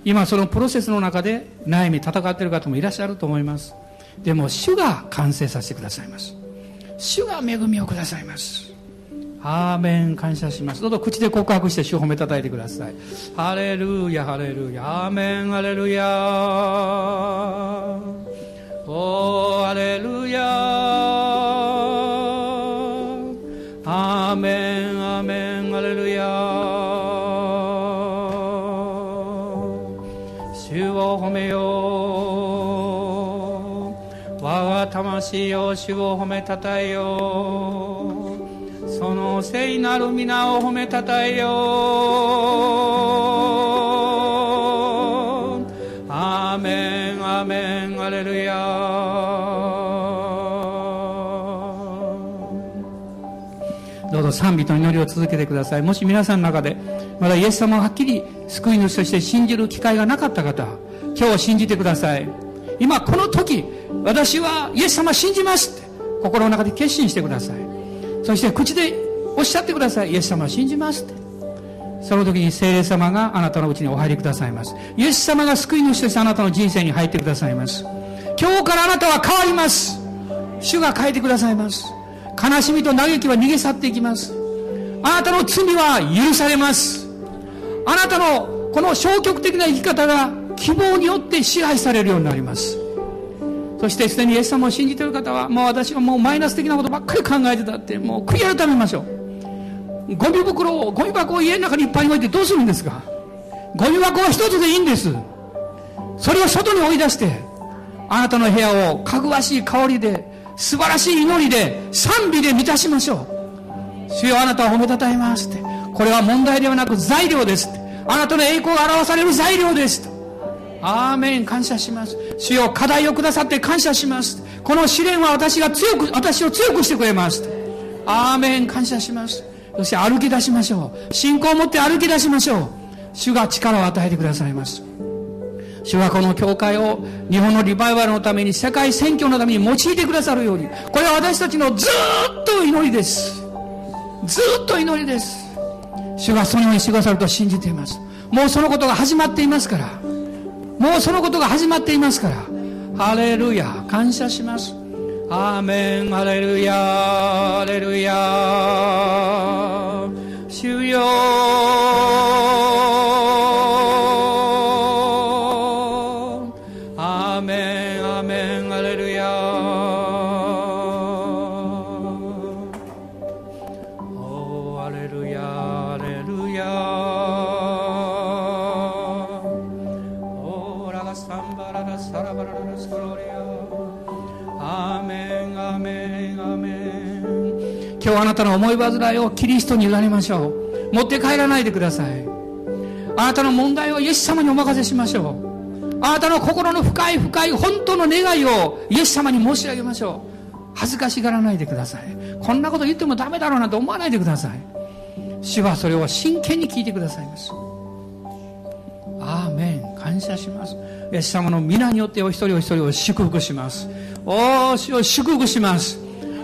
今そのプロセスの中で悩み戦っている方もいらっしゃると思います。でも主が完成させてくださいます。主が恵みをくださいます。アーメン感謝します。どうぞ口で告白して主を褒めたたいてください。ハレルヤハレルヤ。アーメンハレルヤ。おーハレルヤ。アーメン。が魂を主を褒めたたえよう。その聖なる皆を褒めたたえよう。アーメンアーメンアレルヤ。どうぞ賛美と祈りを続けてください。もし皆さんの中でまだイエス様をはっきり救い主として信じる機会がなかった方今日信じてください。今この時私はイエス様信じますって。心の中で決心してください。そして口でおっしゃってください。イエス様を信じますって。その時に聖霊様があなたのうちにお入りくださいます。イエス様が救い主としてあなたの人生に入ってくださいます。今日からあなたは変わります。主が変えてくださいます。悲しみと嘆きは逃げ去っていきます。あなたの罪は許されます。あなたのこの消極的な生き方が希望によって支配されるようになります。そしてすでにイエス様を信じている方はもう私はもうマイナス的なことばっかり考えてたってもう悔い改めましょう。ゴミ袋をゴミ箱を家の中にいっぱいに置いてどうするんですか？ゴミ箱は一つでいいんです。それを外に追い出してあなたの部屋をかぐわしい香りで素晴らしい祈りで賛美で満たしましょう。主よあなたを褒めたたえますって。これは問題ではなく材料ですって。あなたの栄光が表される材料ですアーメン感謝します。主よ課題をくださって感謝します。この試練は私が強く私を強くしてくれます。アーメン感謝します。そして歩き出しましょう。信仰を持って歩き出しましょう。主が力を与えてくださいます。主はこの教会を日本のリバイバルのために世界選挙のために用いてくださるように。これは私たちのずっと祈りです。ずっと祈りです。主がそのようにしてくださると信じています。もうそのことが始まっていますから。もうそのことが始まっていますから。ハレルヤ。感謝します。アーメン。ハレルヤ。ハレルヤ。主よ。なたの思い煩いをキリストに委ねましょう。持って帰らないでください。あなたの問題をイエス様にお任せしましょう。あなたの心の深い深い本当の願いをイエス様に申し上げましょう。恥ずかしがらないでください。こんなこと言ってもダメだろうなと思わないでください。主はそれを真剣に聞いてくださいます。アーメン。感謝します。イエス様の皆によってお一人お一人を祝福します。おー主を祝福します。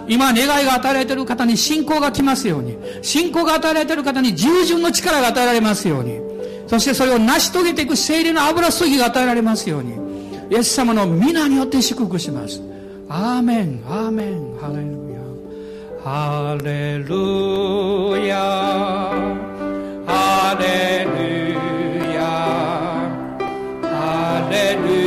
今願いが与えられている方に信仰が来ますように。信仰が与えられている方に従順の力が与えられますように。そしてそれを成し遂げていく精霊の油注ぎが与えられますように。イエス様の皆によって祝福します。アーメン。アーメン。ハレルヤ。ハレルヤ。ハレルヤ。ハレル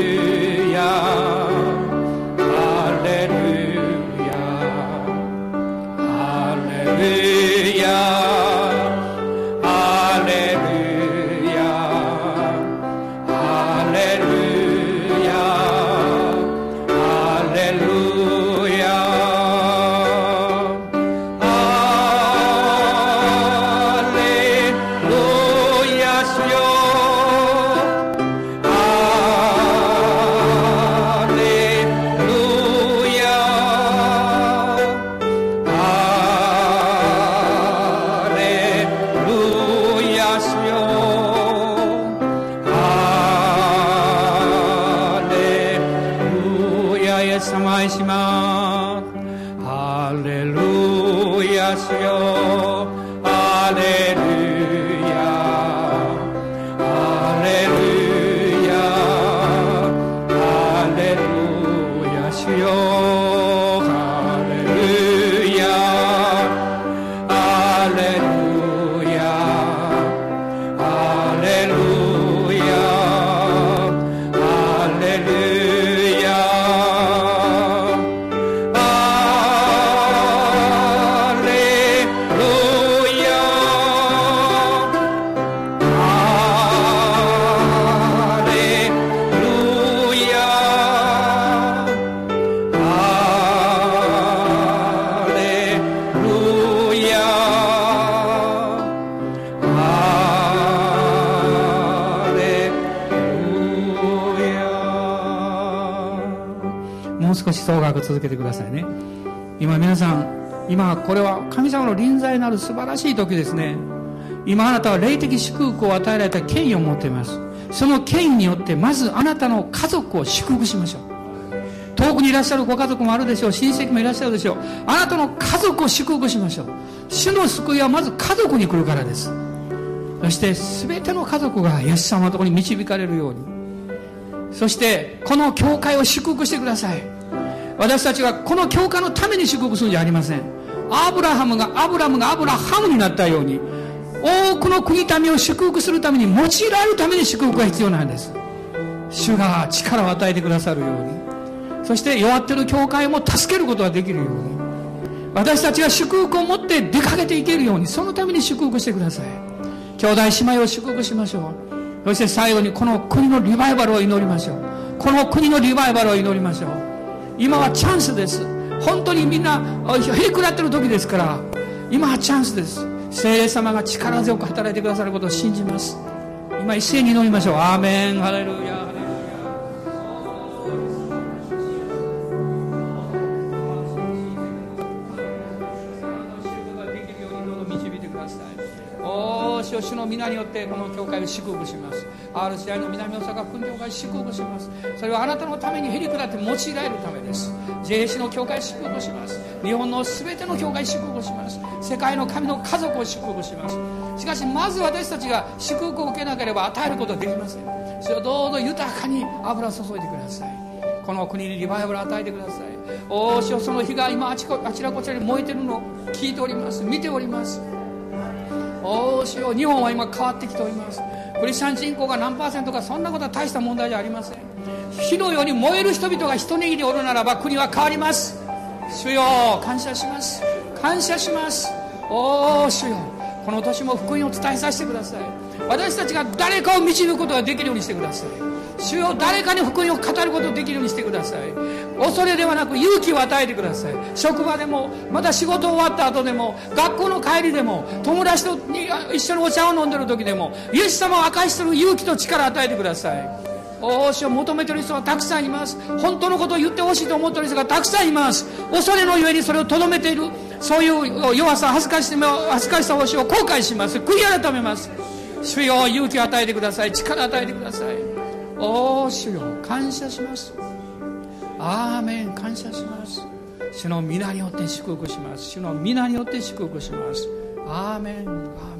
素晴らしい時ですね。今あなたは霊的祝福を与えられた権威を持っています。その権威によってまずあなたの家族を祝福しましょう。遠くにいらっしゃるご家族もあるでしょう。親戚もいらっしゃるでしょう。あなたの家族を祝福しましょう。主の救いはまず家族に来るからです。そして全ての家族がイエス様のところに導かれるように。そしてこの教会を祝福してください。私たちはこの教会のために祝福するんじゃありません。アブラハムがアブラムがアブラハムになったように多くの国民を祝福するために用いられるために祝福が必要なんです。主が力を与えてくださるように。そして弱ってる教会も助けることができるように。私たちが祝福を持って出かけていけるようにそのために祝福してください。兄弟姉妹を祝福しましょう。そして最後にこの国のリバイバルを祈りましょう。この国のリバイバルを祈りましょう。今はチャンスです。本当にみんなへりくらってる時ですから今はチャンスです。聖霊様が力強く働いてくださることを信じます。今一斉に祈りましょう。アーメン。ハレルヤ。の皆によってこの教会を祝福します。RCI の南大阪分教会祝福します。それはあなたのためにへりくだって用いられるためです。JC の教会祝福します。日本の全ての教会祝福します。世界の神の家族を祝福します。しかしまず私たちが祝福を受けなければ与えることはできません。それをどうぞ豊かに油を注いでください。この国にリバイバルを与えてください。おお主よその火が今あちこあちらこちらに燃えてるのを聞いております。見ております。おお主よ日本は今変わってきております。クリスチャン人口が何パーセントかそんなことは大した問題じゃありません。火のように燃える人々が一握りおるならば国は変わります。主よ感謝します。感謝します。おお主よこの年も福音を伝えさせてください。私たちが誰かを導くことができるようにしてください。主よ誰かに福音を語ることができるようにしてください。恐れではなく勇気を与えてください。職場でもまた仕事終わった後でも学校の帰りでも友達と一緒にお茶を飲んでる時でもイエス様を明かしする勇気と力を与えてください。おー主を求めてる人はたくさんいます。本当のことを言ってほしいと思ってる人がたくさんいます。恐れのゆえにそれをとどめている。そういう弱さ恥ずかしさ恥ずかしさをしを後悔します。悔い改めます。主よ勇気を与えてください。力を与えてください。おー主よ感謝します。アーメン感謝します。主の皆によって祝福します。主の皆によって祝福します。アーメンアーメン